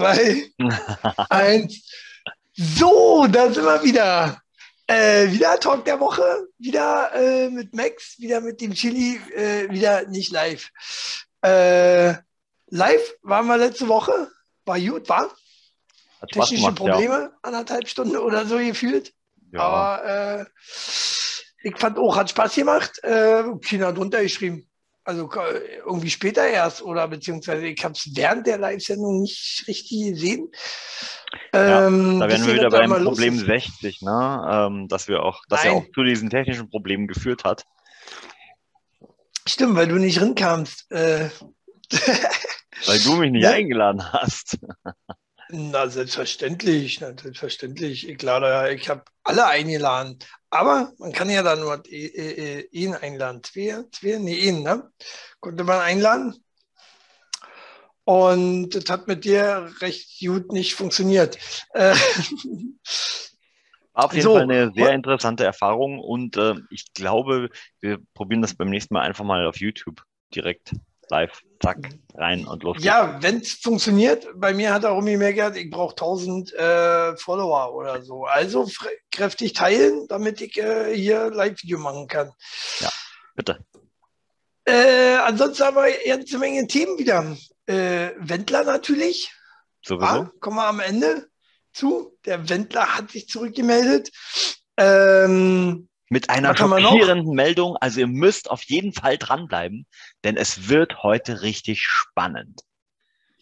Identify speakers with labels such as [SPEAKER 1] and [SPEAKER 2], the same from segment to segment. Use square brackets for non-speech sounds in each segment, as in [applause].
[SPEAKER 1] zwei, eins. So, da sind wir wieder. Äh, wieder Talk der Woche, wieder äh, mit Max, wieder mit dem Chili, äh, wieder nicht live. Äh, live waren wir letzte Woche, war gut, war?
[SPEAKER 2] Hat
[SPEAKER 1] Technische
[SPEAKER 2] gemacht,
[SPEAKER 1] Probleme, anderthalb Stunden oder so gefühlt.
[SPEAKER 2] Ja.
[SPEAKER 1] Aber äh, ich fand auch, hat Spaß gemacht. Äh, China drunter geschrieben. Also irgendwie später erst oder beziehungsweise ich habe es während der Live-Sendung nicht richtig gesehen.
[SPEAKER 2] Ja,
[SPEAKER 1] Ähm,
[SPEAKER 2] Da
[SPEAKER 1] wisst
[SPEAKER 2] wären wir wieder beim Problem
[SPEAKER 1] ist?
[SPEAKER 2] 60, ne? Ähm, dass wir auch, dass er
[SPEAKER 1] Nein.
[SPEAKER 2] auch zu diesen technischen Problemen geführt hat.
[SPEAKER 1] Stimmt, weil du nicht rinkamst. Äh, [laughs]
[SPEAKER 2] Weil du mich nicht
[SPEAKER 1] Ja.
[SPEAKER 2] eingeladen hast.
[SPEAKER 1] na, selbstverständlich, na, selbstverständlich. Ich lade ich habe alle eingeladen. Aber man kann ja dann nur äh, äh, ihn einladen. Zwei, zwei, nee, ihn, ne? Konnte man einladen. Und das hat mit dir recht gut nicht funktioniert. Äh,
[SPEAKER 2] War auf jeden
[SPEAKER 1] So.
[SPEAKER 2] Fall eine sehr interessante Erfahrung und äh, ich glaube, wir probieren das beim nächsten Mal einfach mal auf YouTube direkt live, zack, rein und los. geht's.
[SPEAKER 1] ja, wenn es funktioniert, bei mir hat er Rumi gemerkt, ich brauche 1000 äh, Follower oder so. Also kräftig teilen, damit ich äh, hier Live-Video machen kann.
[SPEAKER 2] Bitte.
[SPEAKER 1] Äh, ansonsten haben wir eine ganze Menge Themen wieder. Äh, Wendler natürlich.
[SPEAKER 2] Sowieso.
[SPEAKER 1] Ah, kommen wir am Ende zu. Der Wendler hat sich zurückgemeldet. Ähm,
[SPEAKER 2] Mit einer schockierenden Meldung. Also ihr müsst auf jeden Fall dranbleiben, denn es wird heute richtig spannend.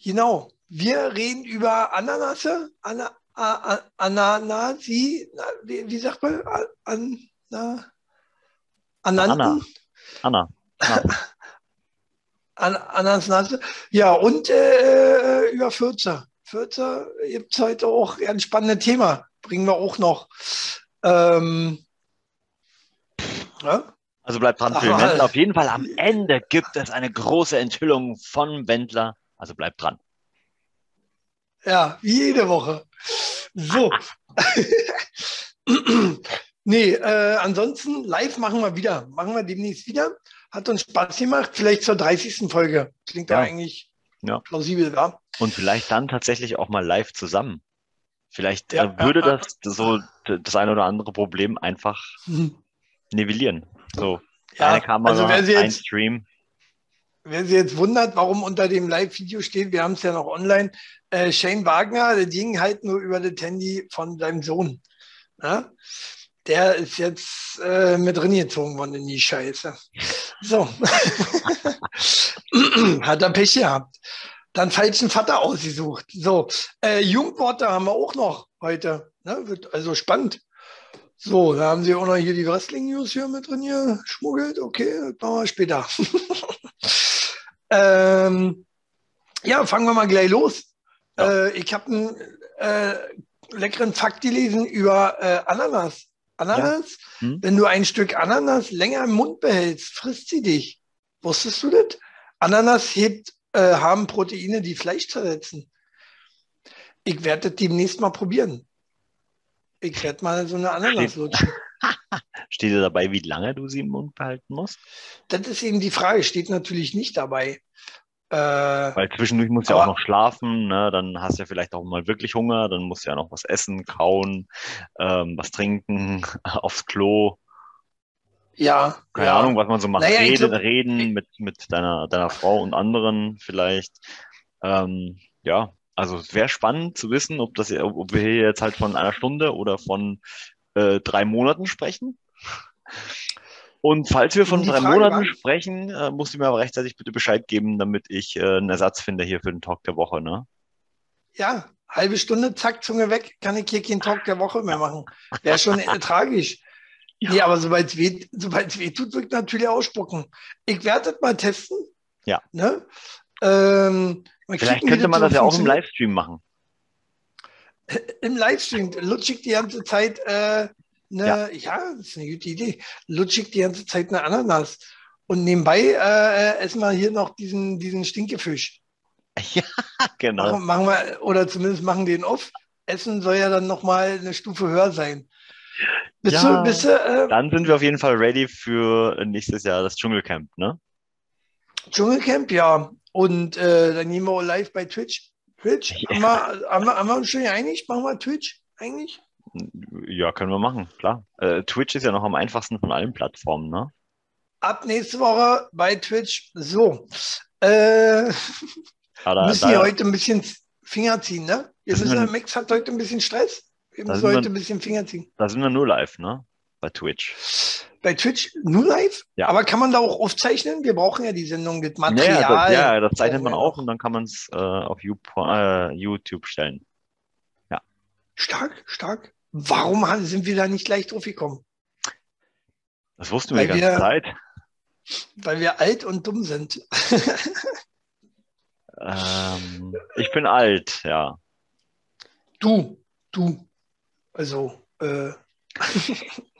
[SPEAKER 1] genau. Wir reden über Ananasse. Ana, a, a, Ananasi. Na, wie, wie sagt man? An, na, Ananten?
[SPEAKER 2] Anna. Anna. [laughs]
[SPEAKER 1] An, Ananasnase. Ja, und äh, über Fürzer. Fürzer gibt es heute auch ein spannendes Thema. Bringen wir auch noch. Ähm, ja?
[SPEAKER 2] Also bleibt dran für den. Wendler. Auf jeden Fall am Ende gibt es eine große Enthüllung von Wendler. Also bleibt dran.
[SPEAKER 1] ja, wie jede Woche. So. [laughs] nee, äh, ansonsten live machen wir wieder. Machen wir demnächst wieder. Hat uns Spaß gemacht. Vielleicht zur 30. Folge. Klingt ja,
[SPEAKER 2] Ja.
[SPEAKER 1] eigentlich
[SPEAKER 2] Ja.
[SPEAKER 1] plausibel, ja?
[SPEAKER 2] Und vielleicht dann tatsächlich auch mal live zusammen. Vielleicht
[SPEAKER 1] Ja,
[SPEAKER 2] äh, würde das so das ein oder andere Problem einfach nivellieren. So,
[SPEAKER 1] Ja,
[SPEAKER 2] eine Kamera,
[SPEAKER 1] also wer sie
[SPEAKER 2] ein
[SPEAKER 1] jetzt
[SPEAKER 2] Stream.
[SPEAKER 1] Wer sich jetzt wundert, warum unter dem Live-Video steht, wir haben es ja noch online, äh, Shane Wagner, der ging halt nur über das Handy von seinem Sohn. Ja? Der ist jetzt äh, mit drin gezogen worden in die Scheiße. So. [laughs] Hat er Pech gehabt. Dann falschen Vater ausgesucht. So. Äh, Jugendworte haben wir auch noch heute. Ne? Wird also spannend. So, da haben sie auch noch hier die Wrestling-News hier mit drin hier schmuggelt. Okay, das machen wir später. [laughs] ähm, ja, fangen wir mal gleich los.
[SPEAKER 2] Ja.
[SPEAKER 1] Äh, ich habe einen äh, leckeren Fakt gelesen über äh, Ananas. Ananas,
[SPEAKER 2] Hm?
[SPEAKER 1] wenn du ein Stück Ananas länger im Mund behältst, frisst sie dich. Wusstest du das? Ananas hebt, äh, haben Proteine, die Fleisch zersetzen. Ich werde das demnächst mal probieren. Ich werde mal so eine Ananas lutschen. [laughs]
[SPEAKER 2] Steht dir dabei, wie lange du sie im Mund behalten musst?
[SPEAKER 1] Das ist eben die Frage, steht natürlich nicht dabei. Äh,
[SPEAKER 2] Weil zwischendurch musst du ja auch noch schlafen, ne? dann hast du ja vielleicht auch mal wirklich Hunger, dann musst du ja noch was essen, kauen, ähm, was trinken, [laughs] aufs Klo,
[SPEAKER 1] ja,
[SPEAKER 2] keine
[SPEAKER 1] ja.
[SPEAKER 2] Ahnung, was man so macht,
[SPEAKER 1] Naja, ich
[SPEAKER 2] reden,
[SPEAKER 1] glaub-
[SPEAKER 2] reden mit, mit deiner, deiner Frau und anderen vielleicht. Ähm, ja, also es wäre spannend zu wissen, ob das, ob wir hier jetzt halt von einer Stunde oder von äh, drei Monaten sprechen. Und falls wir von drei
[SPEAKER 1] Frage
[SPEAKER 2] Monaten sprechen, äh, musst du mir aber rechtzeitig bitte Bescheid geben, damit ich äh, einen Ersatz finde hier für den Talk der Woche, ne?
[SPEAKER 1] Ja, halbe Stunde, zack, Zunge weg, kann ich hier keinen Talk der Woche mehr machen. Wäre schon äh, [laughs] tragisch.
[SPEAKER 2] Ja.
[SPEAKER 1] Nee, aber sobald es weh, sobald's weh tut, wird natürlich ausspucken. Ich werde das mal testen.
[SPEAKER 2] Ja.
[SPEAKER 1] Ne? Ähm, mal
[SPEAKER 2] Vielleicht könnte man das ja auch im. Livestream machen. [laughs]
[SPEAKER 1] Im Livestream lutsche ich die ganze Zeit äh, eine, ja.
[SPEAKER 2] Ja.
[SPEAKER 1] das ist eine gute Idee, lutsche ich die ganze Zeit eine Ananas. Und nebenbei äh, essen wir hier noch diesen, diesen Stinkefisch. [laughs]
[SPEAKER 2] Ja, genau.
[SPEAKER 1] Machen, machen wir, oder zumindest machen den auf. Essen soll ja dann nochmal eine Stufe höher sein. Bist
[SPEAKER 2] Ja.
[SPEAKER 1] du, bist du äh,
[SPEAKER 2] Dann sind wir auf jeden Fall ready für nächstes Jahr das Dschungelcamp, ne?
[SPEAKER 1] Dschungelcamp? Ja. Und äh, dann gehen wir auch live bei Twitch. Twitch?
[SPEAKER 2] Ja.
[SPEAKER 1] Haben, wir, haben, wir, haben wir uns schon einig? Machen wir Twitch eigentlich?
[SPEAKER 2] Ja, können wir machen, klar. Äh, Twitch ist ja noch am einfachsten von allen Plattformen, ne?
[SPEAKER 1] Ab nächste Woche bei Twitch. So. Äh, [laughs]
[SPEAKER 2] Aber
[SPEAKER 1] müssen
[SPEAKER 2] da,
[SPEAKER 1] hier
[SPEAKER 2] da,
[SPEAKER 1] heute ein bisschen Finger ziehen, ne? Wir müssen, Max hat heute ein bisschen Stress. Wir müssen
[SPEAKER 2] sind wir-
[SPEAKER 1] heute ein bisschen Finger ziehen.
[SPEAKER 2] da sind wir nur live, ne? Bei Twitch.
[SPEAKER 1] Bei Twitch nur live?
[SPEAKER 2] Ja.
[SPEAKER 1] Aber kann man da auch aufzeichnen? Wir brauchen ja die Sendung, das
[SPEAKER 2] Ja,
[SPEAKER 1] Material.
[SPEAKER 2] ja, das, ja, das zeichnet man
[SPEAKER 1] wir
[SPEAKER 2] auf und dann kann man es äh, auf äh, YouTube stellen.
[SPEAKER 1] Stark, stark. Warum sind wir da nicht gleich drauf gekommen?
[SPEAKER 2] Das wussten wir die
[SPEAKER 1] Weil
[SPEAKER 2] ganze
[SPEAKER 1] wir-
[SPEAKER 2] Zeit.
[SPEAKER 1] Weil wir alt und dumm sind. [laughs]
[SPEAKER 2] Ähm, ich bin alt, ja.
[SPEAKER 1] Du, du. Also, äh, [laughs]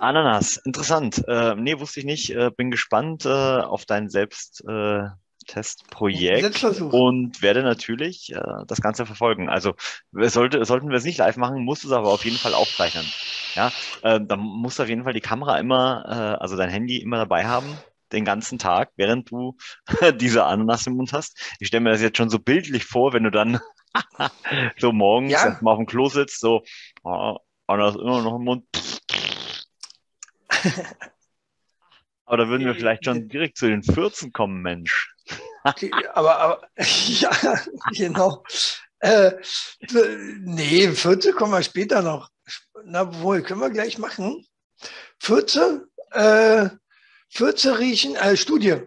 [SPEAKER 2] Ananas, interessant. Äh, nee, wusste ich nicht. Äh, bin gespannt äh, auf dein Selbsttestprojekt. Äh, und werde natürlich äh, das Ganze verfolgen. Also sollte, sollten wir es nicht live machen, musst du es aber auf jeden Fall aufzeichnen. Ja, äh, dann musst du auf jeden Fall die Kamera immer, äh, also dein Handy immer dabei haben, den ganzen Tag, während du [laughs] diese Ananas im Mund hast. Ich stelle mir das jetzt schon so bildlich vor, wenn du dann [laughs] so morgens
[SPEAKER 1] Ja.
[SPEAKER 2] mal auf dem Klo sitzt, so oh, Ananas immer noch im Mund. Aber da würden wir vielleicht schon direkt zu den 14 kommen, Mensch. [laughs]
[SPEAKER 1] Aber, aber [laughs] ja, genau. Äh, nee, 14 kommen wir später noch. Na wohl, können wir gleich machen. 14, äh, 14 riechen, äh, Studie.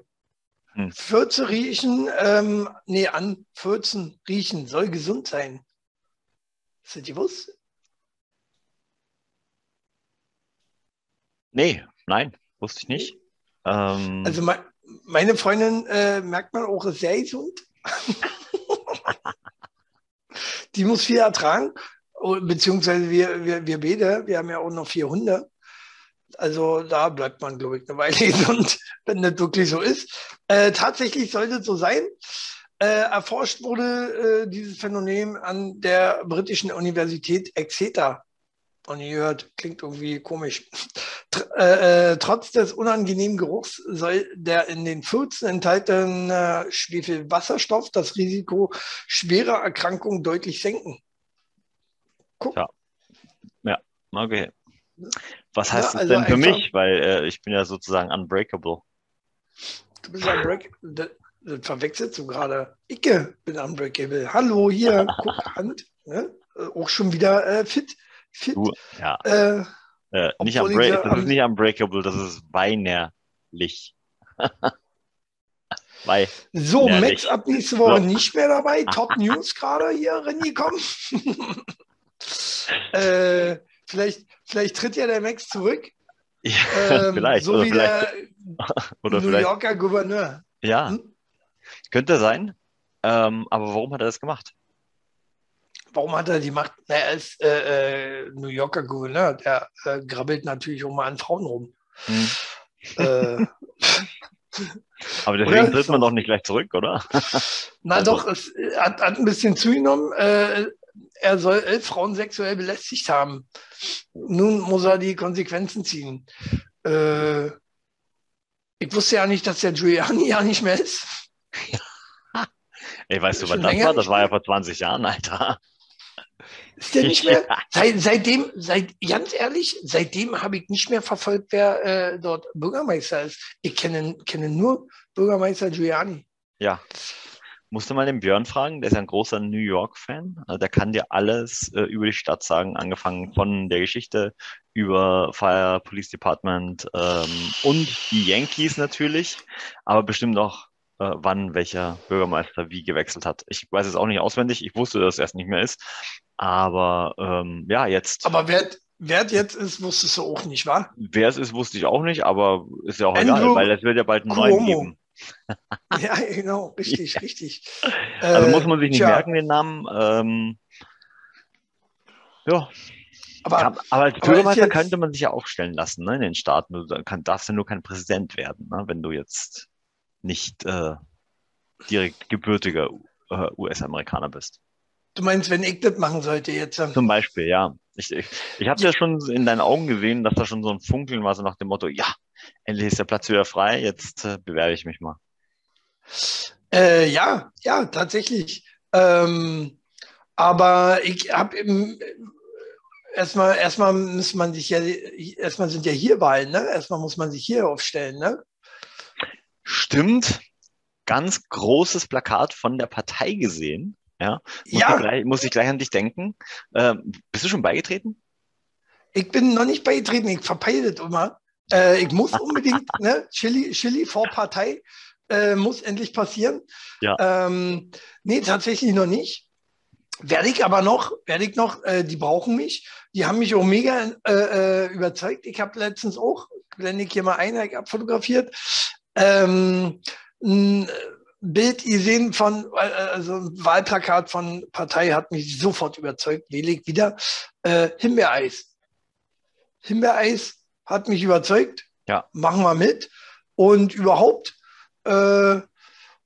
[SPEAKER 2] Hm.
[SPEAKER 1] 14 riechen, ähm, nee, an 14 riechen soll gesund sein. Ist das gewusst?
[SPEAKER 2] Nee, nein, wusste ich nicht. Ähm,
[SPEAKER 1] Also me meine Freundin äh, merkt man auch, ist sehr gesund. [laughs] Die muss viel ertragen, beziehungsweise wir, wir, wir beide, wir haben ja auch noch vier Hunde. Also da bleibt man, glaube ich, eine Weile [laughs] gesund, wenn das wirklich so ist. Äh, tatsächlich sollte es so sein. Äh, erforscht wurde äh, dieses Phänomen an der britischen Universität Exeter. Und ihr hört, klingt irgendwie komisch. Tr äh, äh, trotz des unangenehmen Geruchs soll der in den 14 enthaltene Schwefelwasserstoff das Risiko schwerer Erkrankungen deutlich senken. Guck.
[SPEAKER 2] Ja. okay. Was
[SPEAKER 1] Ja,
[SPEAKER 2] heißt das
[SPEAKER 1] also
[SPEAKER 2] denn für mich? Weil äh, ich bin ja sozusagen unbreakable.
[SPEAKER 1] Du bist unbreakable. Das, das verwechselst du gerade. Icke bin unbreakable. Hallo, hier, guck, [laughs] Hand. Ne? Äh, Auch schon wieder äh, fit. Fit.
[SPEAKER 2] Du, ja,
[SPEAKER 1] Äh,
[SPEAKER 2] äh, nicht unbreak
[SPEAKER 1] ich
[SPEAKER 2] das ist
[SPEAKER 1] am-
[SPEAKER 2] nicht unbreakable, das ist weinerlich. [laughs] Weil,
[SPEAKER 1] so, Max ab nächste Woche
[SPEAKER 2] So.
[SPEAKER 1] nicht mehr dabei. [laughs] Top News gerade hier reingekommen. [laughs] äh, vielleicht, vielleicht tritt ja der Max zurück.
[SPEAKER 2] ja,
[SPEAKER 1] Ähm,
[SPEAKER 2] vielleicht,
[SPEAKER 1] so
[SPEAKER 2] oder
[SPEAKER 1] wie
[SPEAKER 2] vielleicht,
[SPEAKER 1] der New Yorker Gouverneur.
[SPEAKER 2] ja,
[SPEAKER 1] Hm?
[SPEAKER 2] könnte sein. Ähm, aber warum hat er das gemacht?
[SPEAKER 1] Warum hat er die Macht? Na, er ist äh, äh, New Yorker Gouverneur. Der äh, grabbelt natürlich auch mal an Frauen rum.
[SPEAKER 2] Hm. [laughs] Aber deswegen tritt man doch nicht gleich zurück, oder? [laughs]
[SPEAKER 1] na
[SPEAKER 2] Also-
[SPEAKER 1] doch, es äh, hat, hat ein bisschen zugenommen. Äh, er soll elf Frauen sexuell belästigt haben. Nun muss er die Konsequenzen ziehen. Ich wusste ja nicht, dass der Giuliani ja nicht mehr ist. [laughs]
[SPEAKER 2] Ey, weißt du, wann das war? Das war ja vor 20 Jahren, Alter.
[SPEAKER 1] Ist der nicht mehr? [laughs] Seit, seitdem, seit, ganz ehrlich, seitdem habe ich nicht mehr verfolgt, wer äh, dort Bürgermeister ist. Ich kenne, kenne nur Bürgermeister Giuliani.
[SPEAKER 2] Ja. Musst du mal den Björn fragen, der ist ja ein großer New York-Fan. Also der kann dir alles äh, über die Stadt sagen, angefangen von der Geschichte über Fire Police Department ähm, und die Yankees natürlich, aber bestimmt auch, wann welcher Bürgermeister wie gewechselt hat. Ich weiß es auch nicht auswendig, ich wusste, dass es nicht mehr ist. Aber ähm, ja, jetzt,
[SPEAKER 1] Aber wer, wer es jetzt ist, wusstest du auch nicht, wa?
[SPEAKER 2] wer es ist, wusste ich auch nicht, aber ist ja auch
[SPEAKER 1] Andrew
[SPEAKER 2] egal, weil es wird ja bald einen neuen
[SPEAKER 1] Cuomo.
[SPEAKER 2] geben. [laughs]
[SPEAKER 1] Ja, genau, richtig, richtig.
[SPEAKER 2] Also
[SPEAKER 1] Äh,
[SPEAKER 2] muss man sich nicht
[SPEAKER 1] tja,
[SPEAKER 2] merken, den Namen. Ähm, ja,
[SPEAKER 1] Aber
[SPEAKER 2] Kann, aber als Bürgermeister
[SPEAKER 1] ist jetzt-
[SPEAKER 2] könnte man sich ja aufstellen lassen ne, in den Staaten. Du kann, darfst ja nur kein Präsident werden, ne, wenn du jetzt nicht äh, direkt gebürtiger äh, US-Amerikaner bist.
[SPEAKER 1] du meinst, wenn ich das machen sollte jetzt? ähm,
[SPEAKER 2] Zum Beispiel, ja. Ich, ich, ich habe ja schon in deinen Augen gesehen, dass da schon so ein Funkeln war, so nach dem Motto, ja, endlich ist der Platz wieder frei, jetzt äh, bewerbe ich mich mal.
[SPEAKER 1] Äh, ja, ja, tatsächlich. Ähm, aber ich habe erstmal, erstmal muss man sich ja, erstmal sind ja hier Wahlen, ne? Erstmal muss man sich hier aufstellen, ne?
[SPEAKER 2] Stimmt. Ganz großes Plakat von der Partei gesehen. Ja. Muss,
[SPEAKER 1] Ja.
[SPEAKER 2] Ich, gleich, muss ich gleich an dich denken. Ähm, bist du schon beigetreten?
[SPEAKER 1] Ich bin noch nicht beigetreten, ich verpeile das immer. Äh, ich muss [laughs] unbedingt, ne? Chili, Chili vor Partei äh, muss endlich passieren.
[SPEAKER 2] Ja.
[SPEAKER 1] Ähm, nee, tatsächlich noch nicht. Werde ich aber noch, werde ich noch, äh, die brauchen mich. Die haben mich auch mega äh, äh, überzeugt. Ich habe letztens auch, blende ich hier mal ein, ich abfotografiert, ähm, ein Bild gesehen von, äh, also ein Wahlplakat von Partei hat mich sofort überzeugt, wähle ich wieder. Äh, Himbeereis. Himbeereis hat mich überzeugt.
[SPEAKER 2] Ja.
[SPEAKER 1] Machen wir mit. Und überhaupt äh,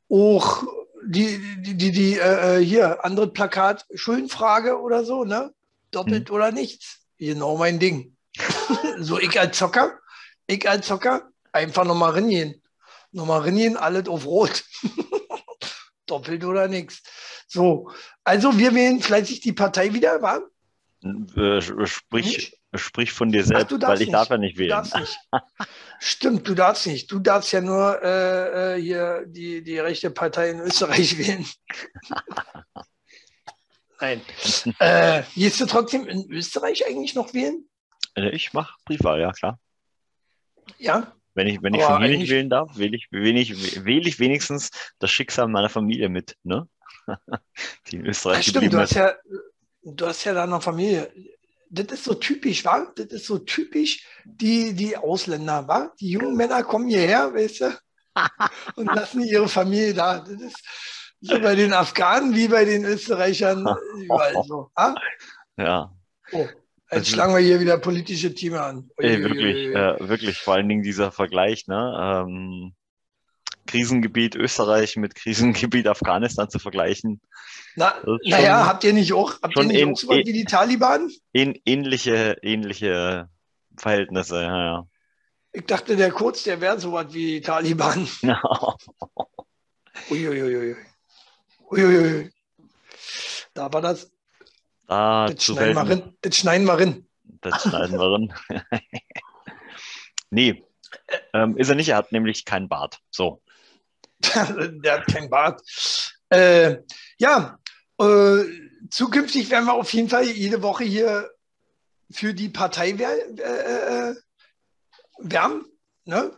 [SPEAKER 1] auch die, die, die, die äh, hier, andere Plakat, Schuldenfrage oder so, ne? Doppelt oder nichts. Genau mein Ding. [laughs] so, ich als Zocker, ich als Zocker, einfach nochmal reingehen. Nochmal reingehen, alles auf Rot. [laughs] Doppelt oder nichts. So, also wir wählen fleißig die Partei wieder, wa?
[SPEAKER 2] Äh, sprich,
[SPEAKER 1] Nicht?
[SPEAKER 2] sprich von dir selbst,
[SPEAKER 1] du darfst
[SPEAKER 2] weil ich
[SPEAKER 1] nicht.
[SPEAKER 2] darf ja nicht
[SPEAKER 1] Du
[SPEAKER 2] wählen.
[SPEAKER 1] darfst nicht. Stimmt, du darfst nicht. Du darfst ja nur äh, äh, hier die, die rechte Partei in Österreich [laughs] wählen. Nein. äh, gehst du trotzdem in Österreich eigentlich noch wählen?
[SPEAKER 2] Äh, Ich mache Briefwahl, ja klar.
[SPEAKER 1] Ja.
[SPEAKER 2] Wenn ich, wenn ich von nicht wählen darf, wähle ich, wähle, ich, wähle ich wenigstens das Schicksal meiner Familie mit, ne? [laughs] Die in
[SPEAKER 1] ja
[SPEAKER 2] Österreich
[SPEAKER 1] stimmt,
[SPEAKER 2] geblieben
[SPEAKER 1] du hast ja, du hast ja da noch Familie. Das ist so typisch, wa? Das ist so typisch die, die Ausländer, wa? Die jungen Männer kommen hierher, weißt du, [laughs] und lassen ihre Familie da. Das ist so bei den Afghanen wie bei den Österreichern überall so. Ah? [laughs]
[SPEAKER 2] Ja,
[SPEAKER 1] Oh, jetzt schlagen wir hier wieder politische Themen an.
[SPEAKER 2] ey, wirklich, äh, wirklich, vor allen Dingen dieser Vergleich, ne? Ähm, Krisengebiet Österreich mit Krisengebiet Afghanistan zu vergleichen.
[SPEAKER 1] Na, naja, habt ihr nicht auch, habt ihr nicht
[SPEAKER 2] in-
[SPEAKER 1] auch so wie die Taliban?
[SPEAKER 2] Ähn, ähnliche, ähnliche Verhältnisse, ja,
[SPEAKER 1] Ich dachte, der Kurz, der wäre so was wie die Taliban. [laughs]
[SPEAKER 2] ja.
[SPEAKER 1] Uiuiui. Uiuiui. Da war das.
[SPEAKER 2] Da
[SPEAKER 1] Das schneiden wir rein. Das schneiden wir rein.
[SPEAKER 2] Das schneiden wir drin. nee, ähm, ist er nicht. Er hat nämlich keinen Bart. So. [laughs]
[SPEAKER 1] der hat kein Bart. Äh, ja, äh, zukünftig werden wir auf jeden Fall jede Woche hier für die Partei wer äh, äh, wärmen. Ne?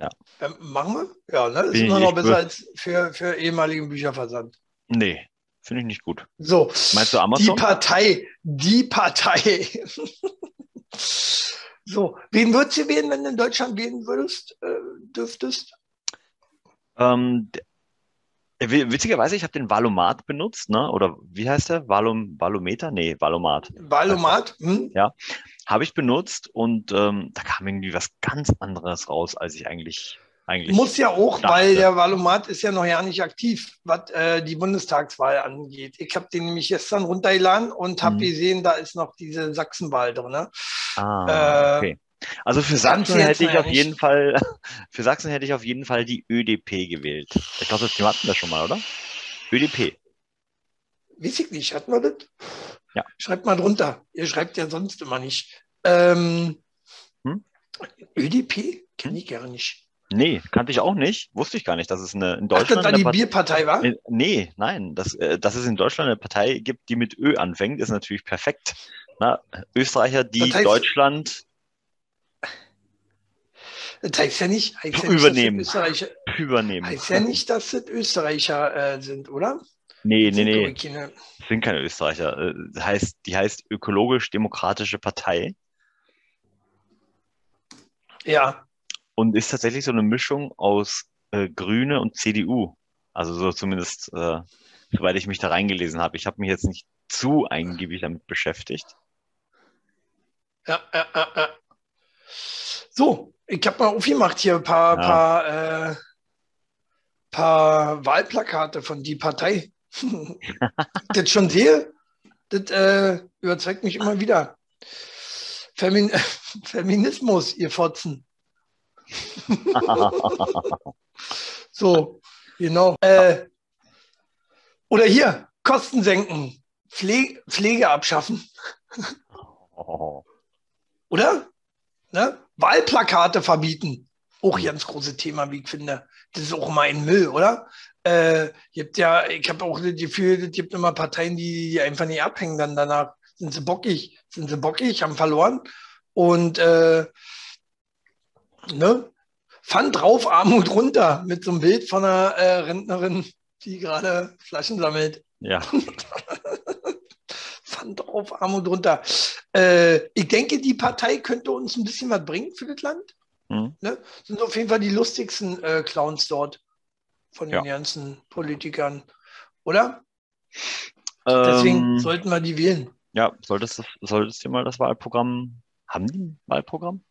[SPEAKER 2] Ja.
[SPEAKER 1] Ähm, machen wir? Ja, ne? Das ist immer noch besser als für, für ehemaligen Bücherversand.
[SPEAKER 2] Nee, finde ich nicht gut.
[SPEAKER 1] So.
[SPEAKER 2] Meinst du
[SPEAKER 1] Die
[SPEAKER 2] Amazon?
[SPEAKER 1] Partei, die Partei. [laughs] so, wen würdest du wählen, wenn du in Deutschland wählen würdest, äh, dürftest?
[SPEAKER 2] Ähm, witzigerweise, ich habe den Valomat benutzt, ne? Oder wie heißt der? Valom, Valometer? Nee, Valomat.
[SPEAKER 1] Wahlomat? Hm?
[SPEAKER 2] Habe ich benutzt und ähm, da kam irgendwie was ganz anderes raus, als ich eigentlich, eigentlich.
[SPEAKER 1] Muss ja auch,
[SPEAKER 2] dachte.
[SPEAKER 1] weil der Wahlomat ist ja noch ja nicht aktiv, was äh, die Bundestagswahl angeht. Ich habe den nämlich gestern runtergeladen und habe
[SPEAKER 2] Mhm.
[SPEAKER 1] gesehen, da ist noch diese Sachsenwahl drin. Ne?
[SPEAKER 2] Ah,
[SPEAKER 1] Äh,
[SPEAKER 2] okay. Also für Sachsen hätte ich auf
[SPEAKER 1] nicht.
[SPEAKER 2] jeden Fall, [laughs] für Sachsen hätte ich auf jeden Fall die ÖDP gewählt. Ich glaube, das hatten wir schon mal, oder? ÖDP.
[SPEAKER 1] Weiß ich nicht, hatten wir das?
[SPEAKER 2] Ja.
[SPEAKER 1] Schreibt mal drunter. Ihr schreibt ja sonst immer nicht. Ähm,
[SPEAKER 2] Hm?
[SPEAKER 1] ÖDP? Kenne ich gar nicht.
[SPEAKER 2] Nee, kannte ich auch nicht. Wusste ich gar nicht, dass es eine, in
[SPEAKER 1] Ach, das
[SPEAKER 2] Deutschland
[SPEAKER 1] war
[SPEAKER 2] eine
[SPEAKER 1] die
[SPEAKER 2] Partei,
[SPEAKER 1] Bierpartei, war?
[SPEAKER 2] nee, nein, dass, äh, dass es in Deutschland eine Partei gibt, die mit Ö anfängt, ist natürlich perfekt. Na, Österreicher, die
[SPEAKER 1] Das heißt-
[SPEAKER 2] Deutschland
[SPEAKER 1] Das heißt ja nicht, heißt ja nicht
[SPEAKER 2] Übernehmen.
[SPEAKER 1] Dass das Österreicher,
[SPEAKER 2] übernehmen.
[SPEAKER 1] heißt ja nicht, dass das Österreicher äh, sind, oder?
[SPEAKER 2] Nee, nee,
[SPEAKER 1] Sind
[SPEAKER 2] nee,
[SPEAKER 1] keine-
[SPEAKER 2] das sind keine Österreicher. Äh, das heißt, die heißt Ökologisch-Demokratische Partei
[SPEAKER 1] Ja,
[SPEAKER 2] und ist tatsächlich so eine Mischung aus äh, Grüne und CDU. Also so zumindest, äh, soweit ich mich da reingelesen habe. Ich habe mich jetzt nicht zu eingiebig damit beschäftigt.
[SPEAKER 1] ja, ja, ja, ja. So, ich habe mal aufgemacht hier ein paar,
[SPEAKER 2] Ja.
[SPEAKER 1] paar, äh, paar Wahlplakate von die Partei. [laughs] das schon sehe, das äh, überzeugt mich immer wieder. Femin [laughs] Feminismus, ihr Fotzen. [laughs] So, genau. Äh, Oder hier, Kosten senken, Pflege, Pflege abschaffen.
[SPEAKER 2] Oh.
[SPEAKER 1] Oder? Ne? Wahlplakate verbieten. Auch ein ganz großes Thema, wie ich finde. Das ist auch immer ein Müll, oder? Äh, gibt ja, ich habe auch das Gefühl, es gibt immer Parteien, die, die einfach nicht abhängen. Dann danach sind sie bockig, sind sie bockig, haben verloren. Und äh, ne? Pfand drauf, Armut runter, mit so einem Bild von einer äh, Rentnerin, die gerade Flaschen sammelt.
[SPEAKER 2] Ja. [laughs]
[SPEAKER 1] Pfand drauf, Armut runter. Äh, ich denke, die Partei könnte uns ein bisschen was bringen für das Land.
[SPEAKER 2] Hm.
[SPEAKER 1] Ne? Sind auf jeden Fall die lustigsten äh, Clowns dort von den
[SPEAKER 2] Ja.
[SPEAKER 1] ganzen Politikern. Oder? Deswegen
[SPEAKER 2] Ähm,
[SPEAKER 1] sollten wir die wählen.
[SPEAKER 2] ja, solltest du, solltest du mal das Wahlprogramm, haben die ein Wahlprogramm?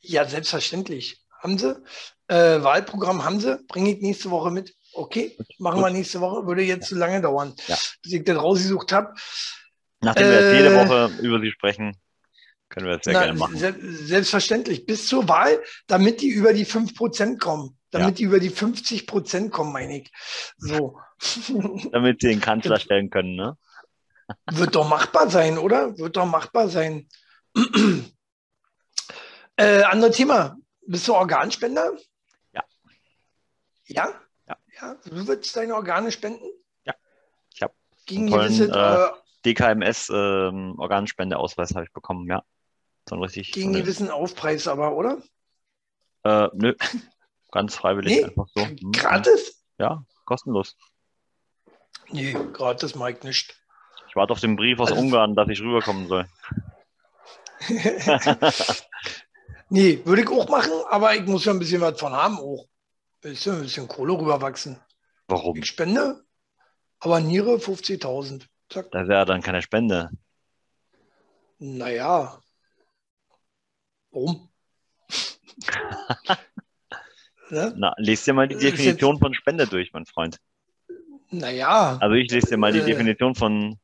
[SPEAKER 1] Ja, selbstverständlich. Haben sie. Äh, Wahlprogramm haben sie. Bringe ich nächste Woche mit. Okay, machen wir nächste Woche. Würde jetzt zu lange dauern,
[SPEAKER 2] Ja.
[SPEAKER 1] bis ich das rausgesucht habe.
[SPEAKER 2] Nachdem wir jetzt jede
[SPEAKER 1] Äh,
[SPEAKER 2] Woche über sie sprechen, können wir das sehr
[SPEAKER 1] Na,
[SPEAKER 2] gerne machen.
[SPEAKER 1] se selbstverständlich. Bis zur Wahl, damit die über die 5% kommen. Damit
[SPEAKER 2] Ja.
[SPEAKER 1] die über die 50% kommen, meine ich. So.
[SPEAKER 2] Damit sie den Kanzler stellen können, ne?
[SPEAKER 1] Wird doch machbar sein, oder? Wird doch machbar sein. Äh, andere Thema. Bist du Organspender?
[SPEAKER 2] Ja.
[SPEAKER 1] Ja?
[SPEAKER 2] Ja.
[SPEAKER 1] Ja, du würdest deine Organe spenden?
[SPEAKER 2] Ja. Ich hab
[SPEAKER 1] Gegen
[SPEAKER 2] tollen,
[SPEAKER 1] gewisse,
[SPEAKER 2] äh,
[SPEAKER 1] äh,
[SPEAKER 2] DKMS ähm, Organspendeausweis habe ich bekommen, ja. So ein richtig.
[SPEAKER 1] gegen
[SPEAKER 2] so
[SPEAKER 1] gewissen Aufpreis aber, oder?
[SPEAKER 2] äh, nö. Ganz freiwillig
[SPEAKER 1] Nee,
[SPEAKER 2] einfach so. Hm,
[SPEAKER 1] Gratis?
[SPEAKER 2] Ja, kostenlos.
[SPEAKER 1] Nee, gratis mag ich nicht.
[SPEAKER 2] Ich warte auf den Brief aus
[SPEAKER 1] Also-
[SPEAKER 2] Ungarn, dass ich rüberkommen soll. [laughs] [laughs]
[SPEAKER 1] nee, würde ich auch machen, aber ich muss ja ein bisschen was von haben auch. Bisschen, ein bisschen Kohle rüberwachsen.
[SPEAKER 2] Warum?
[SPEAKER 1] Ich spende, aber Niere 50.000. Zack.
[SPEAKER 2] Das wäre dann keine Spende.
[SPEAKER 1] Naja. Warum? [laughs] ne?
[SPEAKER 2] Na, lest dir mal die
[SPEAKER 1] Ist jetzt-
[SPEAKER 2] Definition von Spende durch, mein Freund.
[SPEAKER 1] Naja,
[SPEAKER 2] Also ich lese dir mal die
[SPEAKER 1] Äh.
[SPEAKER 2] Definition von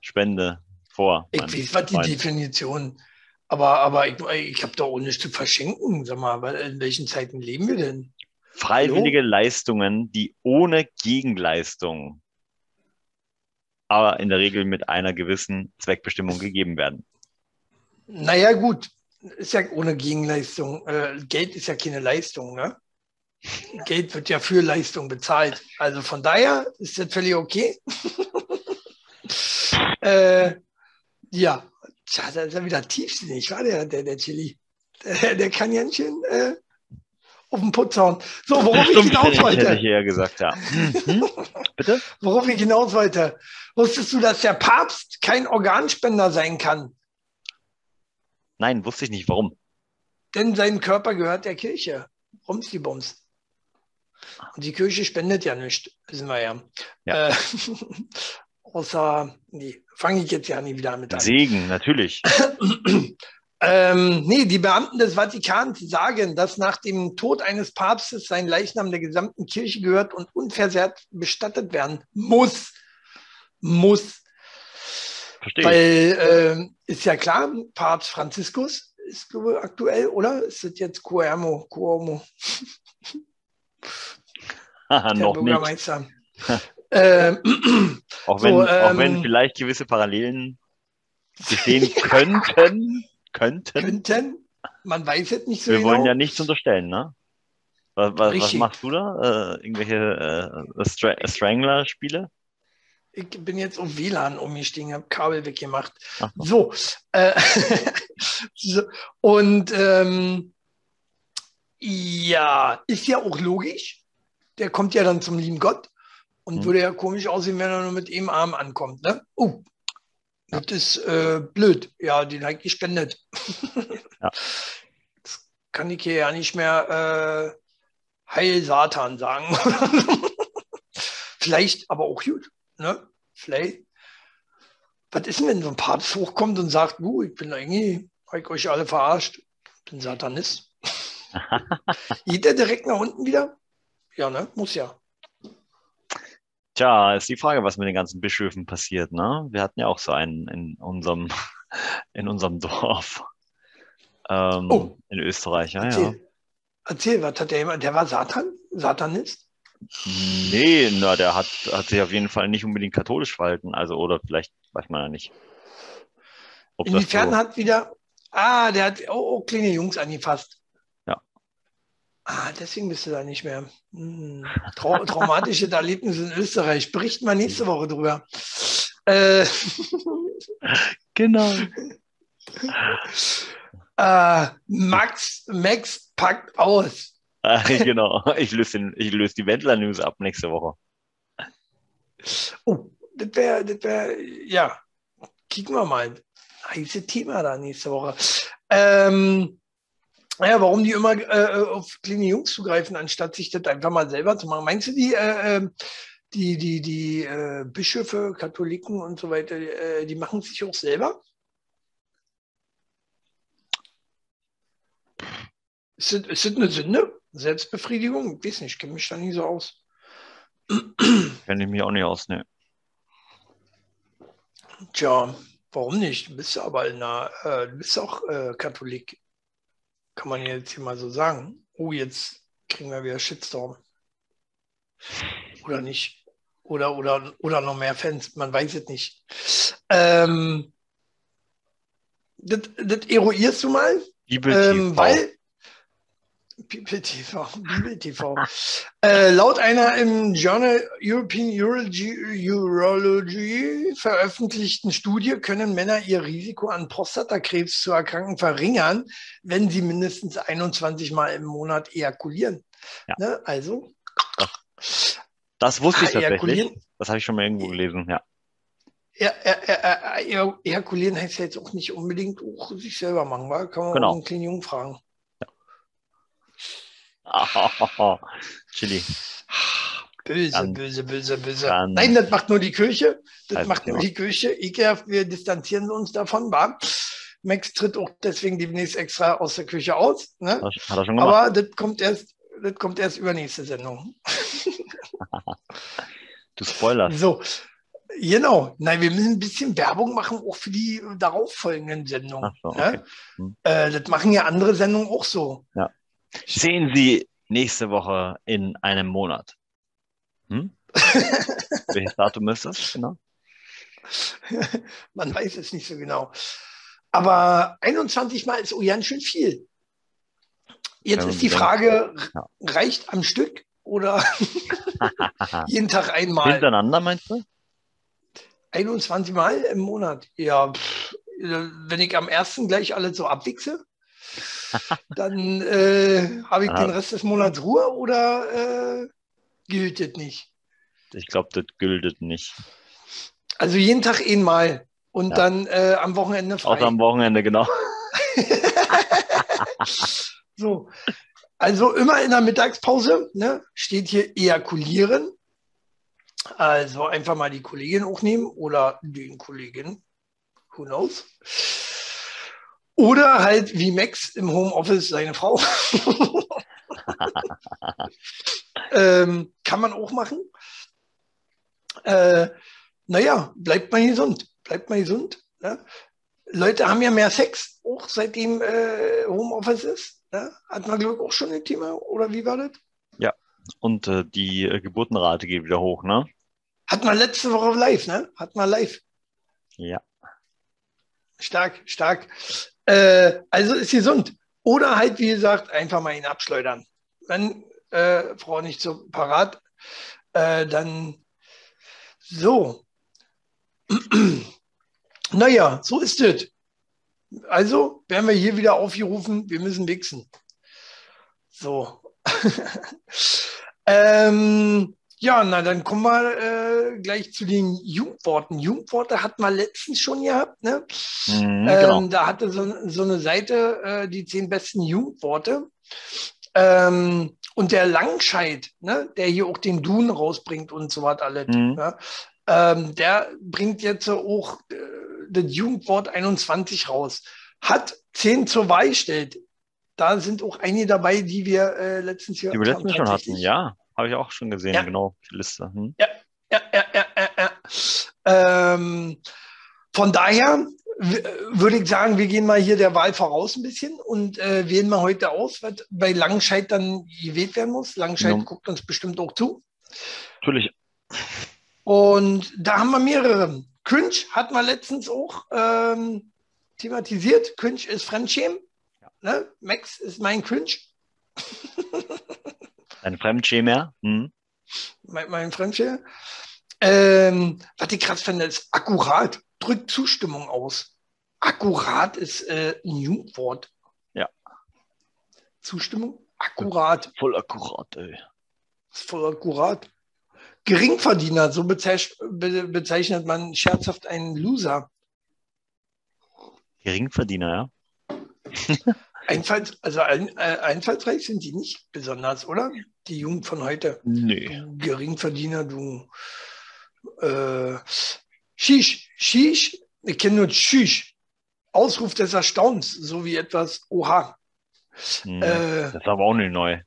[SPEAKER 2] Spende vor.
[SPEAKER 1] ich weiß, was die. Definition. Aber, aber ich, ich habe doch auch nichts zu verschenken. Sag mal, weil in welchen Zeiten leben wir denn?
[SPEAKER 2] Freiwillige Leistungen, die ohne Gegenleistung, aber in der Regel mit einer gewissen Zweckbestimmung gegeben werden.
[SPEAKER 1] Naja, gut. Ist ja ohne Gegenleistung. Äh, Geld ist ja keine Leistung, ne? [laughs] Geld wird ja für Leistung bezahlt. Also von daher ist das völlig okay. [laughs] äh, ja, Tja, da ist er wieder tiefsinnig, war der, der, der Chili. Der, der kann ganz schön äh, auf den Putz hauen. So, worauf ich hinaus
[SPEAKER 2] Stumpfsinnig, hätte ich
[SPEAKER 1] wollte.
[SPEAKER 2] eher gesagt, ja. Mhm. [laughs] Bitte?
[SPEAKER 1] Worauf ich hinaus wollte. Wusstest du, dass der Papst kein Organspender sein kann?
[SPEAKER 2] Nein, wusste ich nicht, warum.
[SPEAKER 1] Denn sein Körper gehört der Kirche. Bums die Bums. Und die Kirche spendet ja nichts, wissen wir ja.
[SPEAKER 2] Ja.
[SPEAKER 1] Äh, [laughs] außer, nee, fange ich jetzt ja nie wieder mit an.
[SPEAKER 2] Segen, natürlich. [clears throat]
[SPEAKER 1] Ähm, nee, die Beamten des Vatikans sagen, dass nach dem Tod eines Papstes sein Leichnam der gesamten Kirche gehört und unversehrt bestattet werden muss. Muss.
[SPEAKER 2] Verstehe.
[SPEAKER 1] Weil ähm, ist ja klar, Papst Franziskus ist glaube ich, aktuell, oder? Ist das jetzt Cuomo? Cuomo, [laughs]
[SPEAKER 2] Haha,
[SPEAKER 1] der
[SPEAKER 2] noch nicht. [laughs]
[SPEAKER 1] Ähm, [clears throat]
[SPEAKER 2] Auch
[SPEAKER 1] So,
[SPEAKER 2] wenn, auch
[SPEAKER 1] ähm,
[SPEAKER 2] wenn vielleicht gewisse Parallelen bestehen könnten, [laughs] könnten.
[SPEAKER 1] könnten, man weiß es nicht so
[SPEAKER 2] Wir
[SPEAKER 1] genau.
[SPEAKER 2] wollen ja nichts unterstellen, ne? Was, was, was machst du da? Äh, irgendwelche äh, Stra Strangler-Spiele?
[SPEAKER 1] Ich bin jetzt auf WLAN umgestiegen, habe Kabel weggemacht.
[SPEAKER 2] Ach so.
[SPEAKER 1] So, äh, [laughs] so und ähm, ja, ist ja auch logisch. Der kommt ja dann zum lieben Gott und
[SPEAKER 2] Hm.
[SPEAKER 1] würde ja komisch aussehen, wenn er nur mit einem Arm ankommt. Ne? Oh, das ist äh, blöd. Ja, den hat gespendet.
[SPEAKER 2] Ja. [laughs]
[SPEAKER 1] Das kann ich hier ja nicht mehr äh, Heil Satan sagen. [laughs] Vielleicht aber auch gut. Ne? Vielleicht. Was ist denn, wenn so ein Papst hochkommt und sagt, uh, ich bin eigentlich, hab ich euch alle verarscht, bin Satanist. [laughs] Geht der direkt nach unten wieder? Ja, ne? Muss ja.
[SPEAKER 2] Tja, ist die Frage, was mit den ganzen Bischöfen passiert, ne? Wir hatten ja auch so einen in unserem, [laughs] in unserem Dorf. Ähm,
[SPEAKER 1] Oh.
[SPEAKER 2] in Österreich, ja, ja.
[SPEAKER 1] Erzähl. Erzähl, was hat der jemand? Der war Satan? Satanist?
[SPEAKER 2] Nee, na, der hat, hat sich auf jeden Fall nicht unbedingt katholisch verhalten. Also, oder vielleicht weiß man ja nicht.
[SPEAKER 1] Inwiefern so hat wieder. Ah, der hat oh, oh, kleine Jungs angefasst. Ah, deswegen bist du da nicht mehr. Hm. Trau traumatische Erlebnisse in Österreich. Berichten wir nächste Woche drüber. Äh. [laughs]
[SPEAKER 2] genau.
[SPEAKER 1] äh, Max, Max packt aus. [laughs]
[SPEAKER 2] genau, [laughs] ich löse, den, ich löse die Wendler-News ab nächste Woche.
[SPEAKER 1] Oh, das wäre, das wär, ja, kicken wir mal. Heiße Thema da nächste Woche. Ähm, ja, warum die immer äh, auf kleine Jungs zugreifen, anstatt sich das einfach mal selber zu machen. Meinst du, die, äh, ähm, die, die, die äh, Bischöfe, Katholiken und so weiter, äh, die machen sich auch selber? Ist das, ist das eine Sünde? Selbstbefriedigung? Ich weiß nicht, ich kenne mich da nie so aus. [clears throat]
[SPEAKER 2] Kenne ich mich auch nicht aus, ne.
[SPEAKER 1] Tja, warum nicht? Du bist aber in einer, äh, du bist auch äh, Katholik. Kann man jetzt hier mal so sagen. Oh, jetzt kriegen wir wieder Shitstorm. Oder nicht? Oder, oder, oder noch mehr Fans, man weiß es nicht. Ähm, das, das eruierst du mal?
[SPEAKER 2] Ähm,
[SPEAKER 1] weil, Bibel TV, Bibel TV. äh, laut einer im Journal European Urology, Urology, veröffentlichten Studie können Männer ihr Risiko an Prostatakrebs zu erkranken verringern, wenn sie mindestens 21 Mal im Monat ejakulieren. Ja. Ne? Also.
[SPEAKER 2] Das wusste ich tatsächlich. Das habe ich schon mal irgendwo gelesen, ja.
[SPEAKER 1] Ja, ja, ejakulieren heißt ja jetzt auch nicht unbedingt auch sich selber machen, weil kann man genau. auch einen kleinen Jungen fragen. [laughs]
[SPEAKER 2] Chili.
[SPEAKER 1] Böse, ganz, böse, böse, böse. Nein, das macht nur die Kirche. Das also macht nur die Kirche. Ekelhaft, wir distanzieren uns davon, war. Max tritt auch deswegen demnächst extra aus der Küche aus. Ne? Hat er schon gemacht. Aber das kommt erst, das kommt erst übernächste Sendung. [laughs]
[SPEAKER 2] du spoilerst.
[SPEAKER 1] So, genau. Nein, wir müssen ein bisschen Werbung machen, auch für die darauffolgenden Sendungen. So, ne? okay. ne? hm. äh, das machen ja andere Sendungen auch so.
[SPEAKER 2] Ja sehen Sie nächste Woche in einem Monat. Hm? [laughs] Welches Datum ist das? Genau. [laughs]
[SPEAKER 1] Man weiß es nicht so genau. Aber 21 Mal ist oh ganz schön viel. Jetzt ist die Frage, ja. reicht am Stück oder [laughs] jeden Tag einmal?
[SPEAKER 2] Hintereinander meinst du?
[SPEAKER 1] 21 Mal im Monat. Ja, pff, wenn ich am ersten gleich alle so abwichse, dann äh, habe ich Aha. den Rest des Monats Ruhe oder äh, gilt das nicht?
[SPEAKER 2] Ich glaube, das gilt nicht.
[SPEAKER 1] Also jeden Tag einmal und ja. dann äh, am Wochenende
[SPEAKER 2] frei. Auch am Wochenende, genau. [laughs]
[SPEAKER 1] so. Also immer in der Mittagspause ne, steht hier ejakulieren. Also einfach mal die Kollegin hochnehmen oder den Kollegen. Who knows? Oder halt wie Max im Homeoffice seine Frau. [laughs] ähm, kann man auch machen. Äh, naja, bleibt mal gesund. Bleibt mal gesund. Ne? Leute haben ja mehr Sex, auch seitdem äh, Homeoffice ist. Ne? Hat man, glaube ich, auch schon ein Thema, oder wie war das?
[SPEAKER 2] Ja, und äh, die äh, Geburtenrate geht wieder hoch, ne?
[SPEAKER 1] Hat man letzte Woche live, ne? Hat man live.
[SPEAKER 2] Ja.
[SPEAKER 1] Stark, stark. Äh, also ist gesund. Oder halt, wie gesagt, einfach mal ihn abschleudern. Wenn äh, Frau nicht so parat, äh, dann so. [clears throat] naja, so ist es. Also werden wir hier wieder aufgerufen, wir müssen wichsen. So. [laughs] ähm, ja, na dann kommen wir äh, gleich zu den Jugendworten. Jugendworte hat man letztens schon gehabt. Ne? Mhm, genau. ähm, da hatte so, so eine Seite äh, die zehn besten Jugendworte. Ähm, und der Langscheid, ne, der hier auch den Dun rausbringt und so was alles, mhm. ne? ähm, der bringt jetzt auch äh, das Jugendwort 21 raus. Hat 10 zur Wahl gestellt. Da sind auch einige dabei, die wir äh, letztens
[SPEAKER 2] hier Die wir letztens schon hatten, ja. Habe ich auch schon gesehen, ja. genau, die Liste. Hm?
[SPEAKER 1] Ja, ja, ja, ja, ja. ja. Ähm, von daher würde ich sagen, wir gehen mal hier der Wahl voraus ein bisschen und äh, wählen mal heute aus, was bei Langscheid dann gewählt werden muss. Langscheid ja. guckt uns bestimmt auch zu.
[SPEAKER 2] Natürlich.
[SPEAKER 1] Und da haben wir mehrere. Cringe hat man letztens auch ähm, thematisiert. Cringe ist Fremdschämen. Ne? Max ist mein Cringe. [laughs]
[SPEAKER 2] Ein Fremdschämer. Hm.
[SPEAKER 1] Mein, mein Fremdschämen. Ähm, was ich gerade finde, ist akkurat. Drückt Zustimmung aus. Akkurat ist äh, ein Jugendwort.
[SPEAKER 2] Ja.
[SPEAKER 1] Zustimmung? Akkurat.
[SPEAKER 2] Voll akkurat, ey.
[SPEAKER 1] Ist voll akkurat. Geringverdiener, so bezeichnet, be bezeichnet man scherzhaft einen Loser.
[SPEAKER 2] Geringverdiener, ja. [laughs]
[SPEAKER 1] Einfalls, also ein, äh, einfallsreich sind die nicht besonders, oder? Die Jugend von heute.
[SPEAKER 2] Nee.
[SPEAKER 1] Du Geringverdiener, du. Äh, Shish, Shish, ich kenne nur Shish. Ausruf des Erstaunens, so wie etwas Oha.
[SPEAKER 2] Hm.
[SPEAKER 1] Äh,
[SPEAKER 2] Das ist aber auch nicht neu.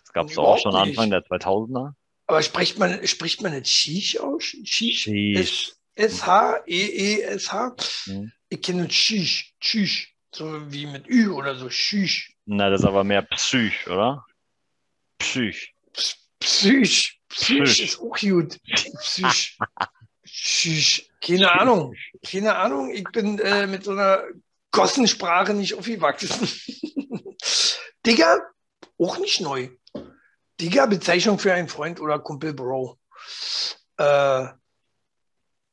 [SPEAKER 2] Das gab es auch schon
[SPEAKER 1] nicht.
[SPEAKER 2] Anfang der 2000er.
[SPEAKER 1] aber spricht man, spricht man nicht Shish aus? Shish?
[SPEAKER 2] Sheesh.
[SPEAKER 1] S-H-E-E-S-H.
[SPEAKER 2] Hm.
[SPEAKER 1] Ich kenne nur Shish, Shish. So wie mit Ü oder so, Shish.
[SPEAKER 2] Na, das ist aber mehr Psych, oder? Psych.
[SPEAKER 1] Psych. Psych
[SPEAKER 2] Psych.
[SPEAKER 1] ist auch gut. Psych. [laughs] Psych. Keine Ahnung. Keine Ahnung. Ich bin äh, mit so einer Gossensprache nicht aufgewachsen. [laughs] Digga, auch nicht neu. Digga, Bezeichnung für einen Freund oder Kumpel, Bro. Äh,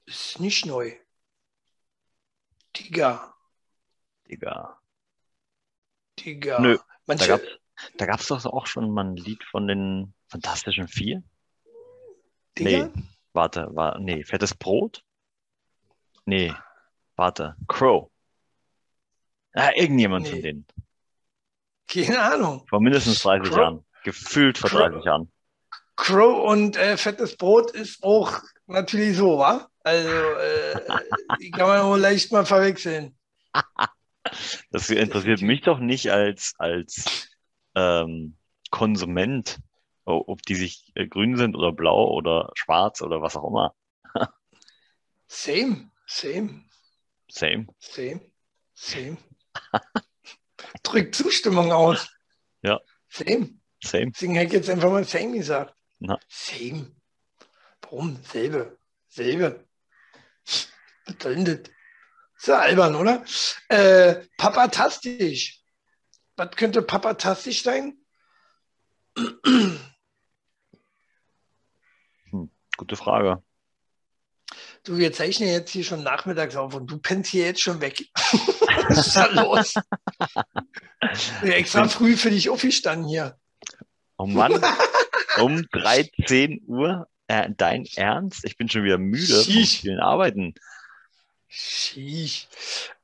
[SPEAKER 1] ist nicht neu. Digga,
[SPEAKER 2] Digga.
[SPEAKER 1] Digga.
[SPEAKER 2] Nö,
[SPEAKER 1] Manche,
[SPEAKER 2] Da gab's, da gab's doch auch schon mal ein Lied von den Fantastischen Vier.
[SPEAKER 1] Digga?
[SPEAKER 2] Nee, warte, war, nee, fettes Brot? Nee, warte, Crow. Ah, irgendjemand von
[SPEAKER 1] Nee.
[SPEAKER 2] denen.
[SPEAKER 1] Keine Ahnung.
[SPEAKER 2] Vor mindestens 30
[SPEAKER 1] Crow?
[SPEAKER 2] Jahren. Gefühlt vor
[SPEAKER 1] Crow?
[SPEAKER 2] 30 Jahren.
[SPEAKER 1] Crow und äh, fettes Brot ist auch natürlich so, wa? Also, äh, die kann man wohl leicht mal verwechseln. [laughs]
[SPEAKER 2] Das interessiert mich doch nicht als, als ähm, Konsument, ob die sich äh, grün sind oder blau oder schwarz oder was auch immer.
[SPEAKER 1] Same, same,
[SPEAKER 2] Same.
[SPEAKER 1] same, same. [laughs] Drückt Zustimmung aus.
[SPEAKER 2] Ja.
[SPEAKER 1] Same.
[SPEAKER 2] Same.
[SPEAKER 1] Deswegen hätte ich jetzt einfach mal same gesagt.
[SPEAKER 2] Na.
[SPEAKER 1] Same. Warum? Selbe. Selbe. Was soll denn das? Ist ja albern, oder? Äh, Papatastisch. Was könnte papatastisch sein?
[SPEAKER 2] Gute Frage.
[SPEAKER 1] Du, wir zeichnen jetzt hier schon nachmittags auf und du pennst hier jetzt schon weg. [laughs] Was ist da los? Ich bin extra früh für dich aufgestanden hier.
[SPEAKER 2] Oh Mann, [laughs] um 13 Uhr, äh, dein Ernst? Ich bin schon wieder müde vom
[SPEAKER 1] Sheesh.
[SPEAKER 2] vielen Arbeiten.
[SPEAKER 1] Sheesh.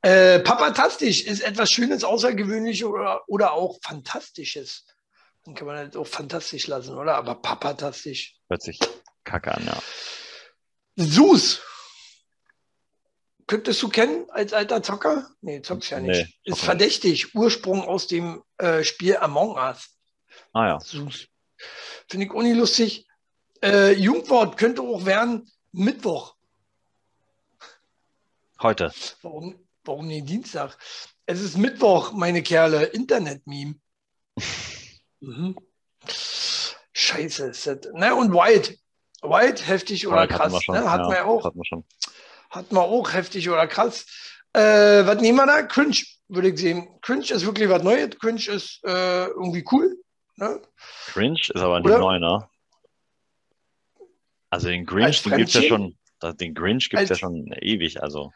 [SPEAKER 1] Äh, Papatastisch ist etwas Schönes, Außergewöhnliches oder, oder auch Fantastisches. Dann kann man das auch fantastisch lassen, oder? Aber papatastisch.
[SPEAKER 2] Hört sich kacke an, ja.
[SPEAKER 1] Sus. Könntest du kennen als alter Zocker? Nee, zockst ja nicht.
[SPEAKER 2] Nee,
[SPEAKER 1] ist
[SPEAKER 2] zock nicht.
[SPEAKER 1] verdächtig. Ursprung aus dem äh, Spiel Among Us.
[SPEAKER 2] Ah ja.
[SPEAKER 1] Sus. Finde ich uni lustig. Äh, Jugendwort könnte auch werden Mittwoch.
[SPEAKER 2] Heute.
[SPEAKER 1] Warum, warum nicht Dienstag? Es ist Mittwoch, meine Kerle. Internet-Meme. [laughs] mhm. Scheiße ist das. Ne, und White. White, heftig oder
[SPEAKER 2] hatten
[SPEAKER 1] krass.
[SPEAKER 2] wir schon.
[SPEAKER 1] Ne? Hatten wir auch.
[SPEAKER 2] Hatten wir schon.
[SPEAKER 1] Hatten wir auch heftig oder krass. Äh, was nehmen wir da? Cringe, würde ich sehen. Cringe ist wirklich was Neues. Cringe ist äh, irgendwie cool. Ne?
[SPEAKER 2] Cringe ist aber nicht
[SPEAKER 1] Oder?
[SPEAKER 2] neu, ne? Also den Grinch, den gibt's ja
[SPEAKER 1] Fremdschämen?
[SPEAKER 2] schon, den Grinch gibt's ja
[SPEAKER 1] Als-
[SPEAKER 2] schon ewig, also.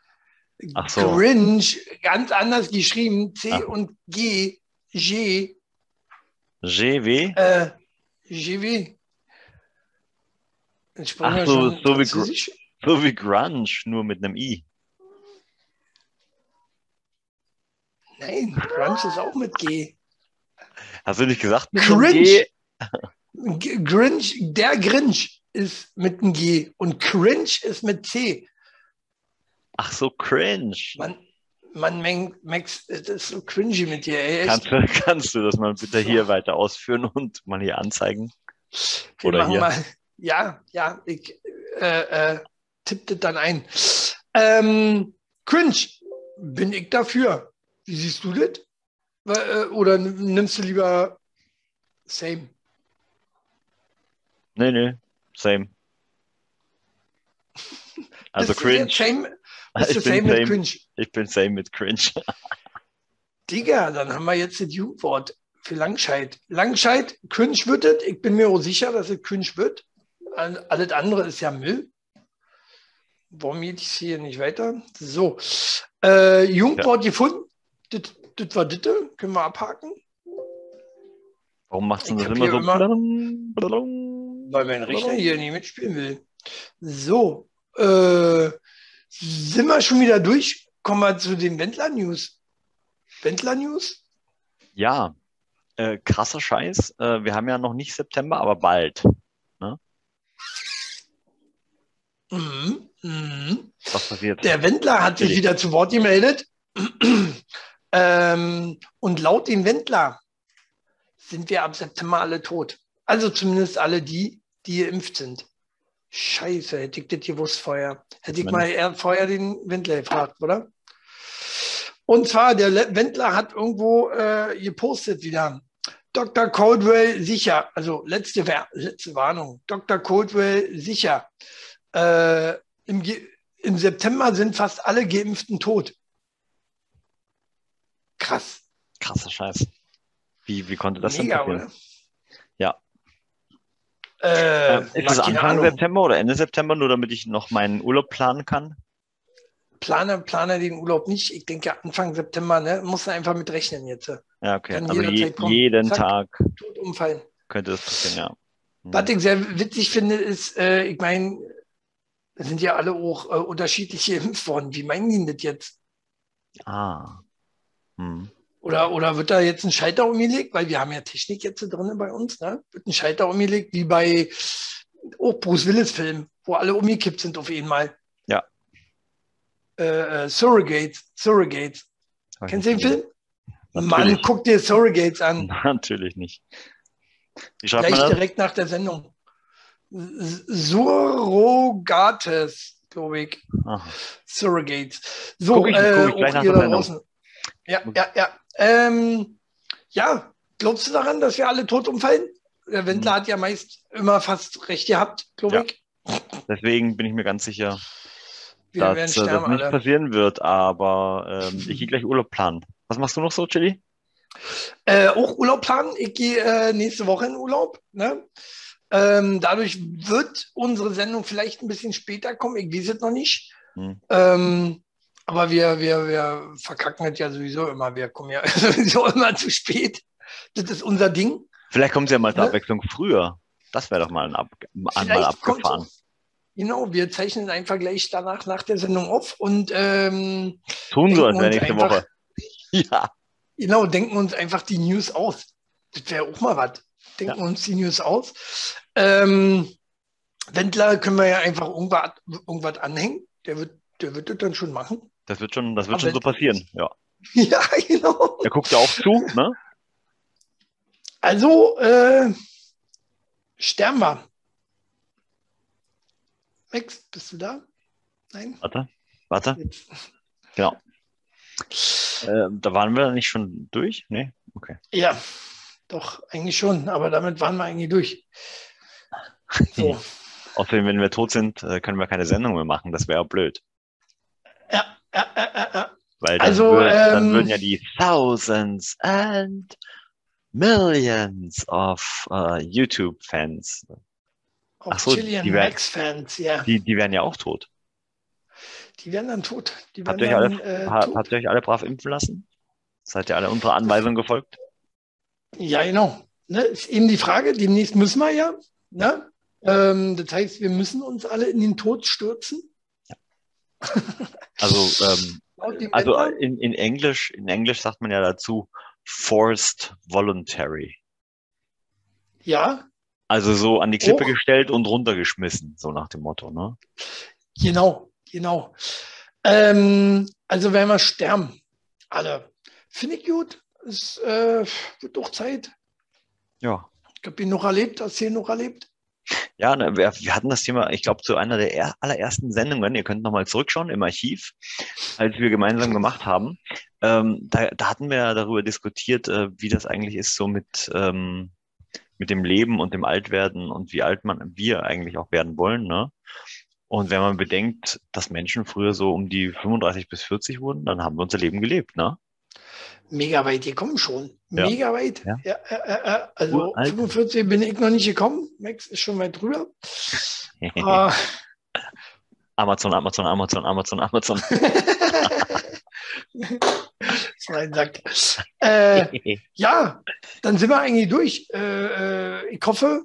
[SPEAKER 2] Ach so.
[SPEAKER 1] Cringe, ganz anders geschrieben. C
[SPEAKER 2] Ach.
[SPEAKER 1] und G. G.
[SPEAKER 2] GW?
[SPEAKER 1] Äh, GW.
[SPEAKER 2] Ach so, so wie. So wie Grunge, nur mit einem I.
[SPEAKER 1] Nein, Grunge ist auch mit G.
[SPEAKER 2] Hast du nicht gesagt? Mit
[SPEAKER 1] Cringe. Grinch, der Grinch ist mit einem G und Cringe ist mit C.
[SPEAKER 2] Ach so, Cringe.
[SPEAKER 1] Man, man Max, das ist so cringy mit dir, ey.
[SPEAKER 2] Kannst du, [laughs] kannst du das mal bitte hier weiter ausführen und mal hier anzeigen? Oder hier.
[SPEAKER 1] Mal, ja, ja, ich äh, äh, tippe das dann ein. Ähm, cringe, bin ich dafür. Wie siehst du das? Äh, Oder nimmst du lieber same?
[SPEAKER 2] Nee, nee. same. [laughs] Also cringe.
[SPEAKER 1] Same, bist
[SPEAKER 2] Ich
[SPEAKER 1] du
[SPEAKER 2] bin
[SPEAKER 1] same mit
[SPEAKER 2] same.
[SPEAKER 1] cringe?
[SPEAKER 2] Ich bin same mit cringe. [laughs]
[SPEAKER 1] Digga, dann haben wir jetzt das Jugendwort für Langscheid. Langscheid, cringe wird es. Ich bin mir auch sicher, dass es cringe wird. All- Alles andere ist ja Müll. Warum geht es hier nicht weiter? So, äh, Jugendwort gefunden. Das, das war das. Können wir abhaken.
[SPEAKER 2] Warum machst du das immer so?
[SPEAKER 1] immer- Weil mein Rechner hier nicht mitspielen will. So, äh, sind wir schon wieder durch? Kommen wir zu den Wendler-News. Wendler-News?
[SPEAKER 2] Ja, äh, krasser Scheiß. Äh, wir haben ja noch nicht September, aber bald.
[SPEAKER 1] Mhm. Mhm.
[SPEAKER 2] Was passiert?
[SPEAKER 1] Der Wendler hat sich wieder zu Wort gemeldet. [clears throat] ähm, und laut dem Wendler sind wir ab September alle tot. Also zumindest alle die, die geimpft sind. Scheiße, hätte ich das gewusst vorher. Hätte ich
[SPEAKER 2] Mensch.
[SPEAKER 1] mal vorher den Wendler gefragt, oder? Und zwar, der Le- Wendler hat irgendwo äh, gepostet wieder. Dr. Coldwell sicher, also letzte, letzte Warnung. Dr. Coldwell sicher. Äh, im, Im September sind fast alle Geimpften tot. Krass.
[SPEAKER 2] Krasser Scheiß. Wie, wie konnte das
[SPEAKER 1] Mega,
[SPEAKER 2] denn passieren?
[SPEAKER 1] oder?
[SPEAKER 2] Ja.
[SPEAKER 1] Äh,
[SPEAKER 2] Äh, ist es Anfang. September oder Ende September, nur damit ich noch meinen Urlaub planen kann?
[SPEAKER 1] Plane, plane den Urlaub nicht. Ich denke Anfang September, ne? Muss einfach mit rechnen jetzt.
[SPEAKER 2] Ja, okay.
[SPEAKER 1] Kann
[SPEAKER 2] Also je, jeden
[SPEAKER 1] Zack.
[SPEAKER 2] Tag
[SPEAKER 1] Tot umfallen.
[SPEAKER 2] könnte das passieren, ja. Hm.
[SPEAKER 1] Was ich sehr witzig finde, ist, äh, ich meine, da sind ja alle auch äh, unterschiedlich geimpft [laughs] worden. Wie meinen die das jetzt?
[SPEAKER 2] Ah. Hm.
[SPEAKER 1] Oder, oder wird da jetzt ein Schalter umgelegt? Weil wir haben ja Technik jetzt drin bei uns. Ne? Wird ein Schalter umgelegt, wie bei auch Bruce Willis-Film, wo alle umgekippt sind auf einmal.
[SPEAKER 2] Ja.
[SPEAKER 1] Äh, äh, Surrogates. Surrogates.
[SPEAKER 2] Hab ich
[SPEAKER 1] Kennst du den Film?
[SPEAKER 2] Natürlich.
[SPEAKER 1] Mann, guck dir Surrogates an. [laughs]
[SPEAKER 2] Natürlich nicht. Wie schreibt
[SPEAKER 1] Gleich direkt nach der Sendung. Surrogates, glaube ich. Surrogates. So,
[SPEAKER 2] Guck ich-
[SPEAKER 1] äh,
[SPEAKER 2] guck ich gleich
[SPEAKER 1] auch
[SPEAKER 2] nach der Sendung.
[SPEAKER 1] draußen. Ja, ja, ja. Ähm, ja, glaubst du daran, dass wir alle tot umfallen? Der Wendler
[SPEAKER 2] Hm.
[SPEAKER 1] hat ja meist immer fast recht gehabt, glaube
[SPEAKER 2] Ja.
[SPEAKER 1] ich.
[SPEAKER 2] Deswegen bin ich mir ganz sicher,
[SPEAKER 1] Wir
[SPEAKER 2] dass äh, das
[SPEAKER 1] sterben
[SPEAKER 2] nicht
[SPEAKER 1] alle.
[SPEAKER 2] passieren wird, aber ähm, ich gehe [laughs] gleich Urlaub planen. Was machst du noch so, Chili?
[SPEAKER 1] Äh, auch Urlaub planen. Ich gehe äh, nächste Woche in Urlaub. Ne? Ähm, dadurch wird unsere Sendung vielleicht ein bisschen später kommen. Ich weiß es noch nicht.
[SPEAKER 2] Hm.
[SPEAKER 1] Ähm, aber wir, wir, wir verkacken es ja sowieso immer. Wir kommen ja [laughs] sowieso immer zu spät. Das ist unser Ding.
[SPEAKER 2] Vielleicht kommen sie ja mal zur
[SPEAKER 1] Ne?
[SPEAKER 2] Abwechslung früher. Das wäre doch mal ein Ab einmal abgefahren.
[SPEAKER 1] Genau, wir zeichnen einfach gleich danach nach der Sendung auf und ähm,
[SPEAKER 2] Tun so, als
[SPEAKER 1] denken
[SPEAKER 2] wäre
[SPEAKER 1] uns
[SPEAKER 2] nächste
[SPEAKER 1] einfach-
[SPEAKER 2] Woche. [laughs] Ja.
[SPEAKER 1] genau, denken uns einfach die News aus. Das wäre auch mal was. Denken uns die News aus. Ähm, Wendler können wir ja einfach irgendwas, irgendwas anhängen. Der wird, der wird das dann schon machen.
[SPEAKER 2] Das wird schon, das wird
[SPEAKER 1] Aber
[SPEAKER 2] schon so passieren. Ja. [laughs]
[SPEAKER 1] ja, genau.
[SPEAKER 2] Er guckt ja auch zu, ne?
[SPEAKER 1] Also, äh, sterben wir. Max, bist du da? Nein?
[SPEAKER 2] Warte, warte.
[SPEAKER 1] Jetzt.
[SPEAKER 2] Genau. Äh, da waren wir nicht schon durch? Nee? Okay.
[SPEAKER 1] Ja, doch, eigentlich schon, aber damit waren wir eigentlich durch. So. [laughs]
[SPEAKER 2] Außerdem, wenn wir tot sind, äh, können wir keine Sendung mehr machen. Das wäre blöd.
[SPEAKER 1] Ja, ja, ja, ja, ja.
[SPEAKER 2] Weil dann,
[SPEAKER 1] Also,
[SPEAKER 2] würd, dann
[SPEAKER 1] ähm,
[SPEAKER 2] würden ja die Thousands and Millions of äh, YouTube-Fans,
[SPEAKER 1] Auch
[SPEAKER 2] so, die werden-
[SPEAKER 1] Max-Fans, ja.
[SPEAKER 2] die, die wären ja auch tot.
[SPEAKER 1] Die werden dann tot. Die
[SPEAKER 2] Habt
[SPEAKER 1] werden
[SPEAKER 2] ihr, euch
[SPEAKER 1] dann,
[SPEAKER 2] alle,
[SPEAKER 1] äh,
[SPEAKER 2] ha,
[SPEAKER 1] tot.
[SPEAKER 2] habt ihr euch alle brav impfen lassen? Seid ihr alle unserer Anweisung gefolgt?
[SPEAKER 1] Ja, genau. Ne, ist eben die Frage, demnächst müssen wir ja. Ne? Ähm, das heißt, wir müssen uns alle in den Tod stürzen.
[SPEAKER 2] Also, ähm, also in, in Englisch, in Englisch sagt man ja dazu forced voluntary.
[SPEAKER 1] ja,
[SPEAKER 2] Also so an die Klippe
[SPEAKER 1] Oh.
[SPEAKER 2] gestellt und runtergeschmissen, so nach dem Motto, ne?
[SPEAKER 1] genau, genau. Ähm, also werden wir sterben. Alle. Finde ich gut. Es äh, wird doch Zeit.
[SPEAKER 2] Ja.
[SPEAKER 1] Ich habe ihn noch erlebt, hast du ihn noch erlebt?
[SPEAKER 2] Ja, ne, wir, wir hatten das Thema, ich glaube, zu einer der er, allerersten Sendungen, ihr könnt nochmal zurückschauen im Archiv, als wir gemeinsam gemacht haben. Ähm, da, da hatten wir darüber diskutiert, äh, wie das eigentlich ist, so mit, ähm, mit dem Leben und dem Altwerden und wie alt man wir eigentlich auch werden wollen. Ne? Und wenn man bedenkt, dass Menschen früher so um die 35 bis 40 wurden, dann haben wir unser Leben gelebt, ne?
[SPEAKER 1] Mega weit gekommen schon.
[SPEAKER 2] Ja.
[SPEAKER 1] Mega weit.
[SPEAKER 2] Ja.
[SPEAKER 1] Ja, äh, äh, also
[SPEAKER 2] Uralt.
[SPEAKER 1] 45 bin ich noch nicht gekommen. Max ist schon weit drüber. [laughs] Ah,
[SPEAKER 2] Amazon, Amazon, Amazon, Amazon, Amazon. [laughs]
[SPEAKER 1] Äh, [laughs] ja, dann sind wir eigentlich durch. Äh, äh, ich hoffe,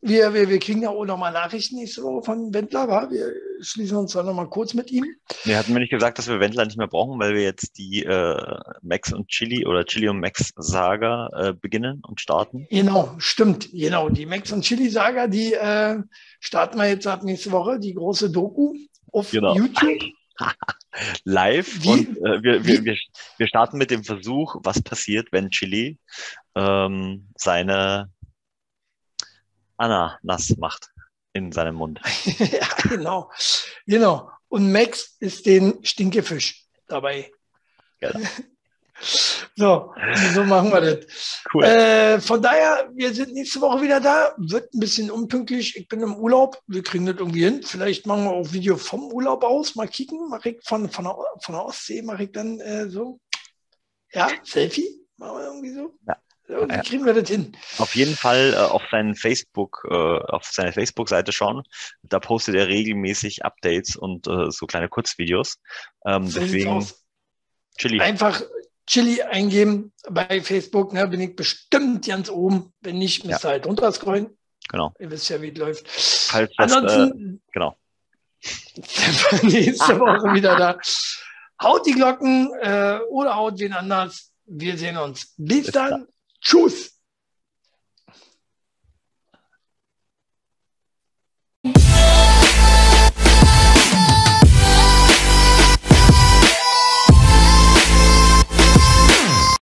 [SPEAKER 1] wir, wir, wir kriegen ja auch nochmal Nachrichten nächste Woche von Wendler. Wa? Wir schließen uns dann nochmal kurz mit ihm.
[SPEAKER 2] Wir hatten mir nicht gesagt, dass wir Wendler nicht mehr brauchen, weil wir jetzt die äh, Max und Chili oder Chili und Max Saga äh, beginnen und starten.
[SPEAKER 1] Genau, stimmt. Genau, die Max und Chili Saga, die äh, starten wir jetzt ab nächste Woche, die große Doku auf
[SPEAKER 2] Genau.
[SPEAKER 1] YouTube. [laughs]
[SPEAKER 2] Live
[SPEAKER 1] Wie-
[SPEAKER 2] und äh, wir, wir, wir, wir starten mit dem Versuch, was passiert, wenn Chili ähm, seine Ananas macht in seinem Mund. [laughs]
[SPEAKER 1] ja, genau. Genau. Und Max ist den Stinkefisch dabei.
[SPEAKER 2] Genau. [laughs]
[SPEAKER 1] So, so machen wir das.
[SPEAKER 2] Cool.
[SPEAKER 1] Äh, von daher, wir sind nächste Woche wieder da. Wird ein bisschen unpünktlich. Ich bin im Urlaub. Wir kriegen das irgendwie hin. Vielleicht machen wir auch Video vom Urlaub aus. Mal kicken. Mach ich von, von, der, von der Ostsee mache ich dann äh, so. Ja, Selfie. Machen wir irgendwie so.
[SPEAKER 2] Ja.
[SPEAKER 1] Irgendwie
[SPEAKER 2] Ja.
[SPEAKER 1] kriegen wir das hin.
[SPEAKER 2] Auf jeden Fall äh, auf seinen Facebook, äh, auf seine Facebook-Seite schauen. Da postet er regelmäßig Updates und äh, so kleine Kurzvideos. Ähm,
[SPEAKER 1] So
[SPEAKER 2] deswegen. Chili.
[SPEAKER 1] Einfach Chili eingeben bei Facebook, ne, bin ich bestimmt ganz oben. Wenn nicht, müsst ihr halt runterscrollen.
[SPEAKER 2] Genau.
[SPEAKER 1] Ihr wisst ja, wie es läuft.
[SPEAKER 2] Falls das, äh,
[SPEAKER 1] Ansonsten
[SPEAKER 2] genau. [laughs]
[SPEAKER 1] nächste Woche wieder da. Haut die Glocken äh, oder haut wen anders. Wir sehen uns. Bis
[SPEAKER 2] Bis
[SPEAKER 1] dann. Tschüss.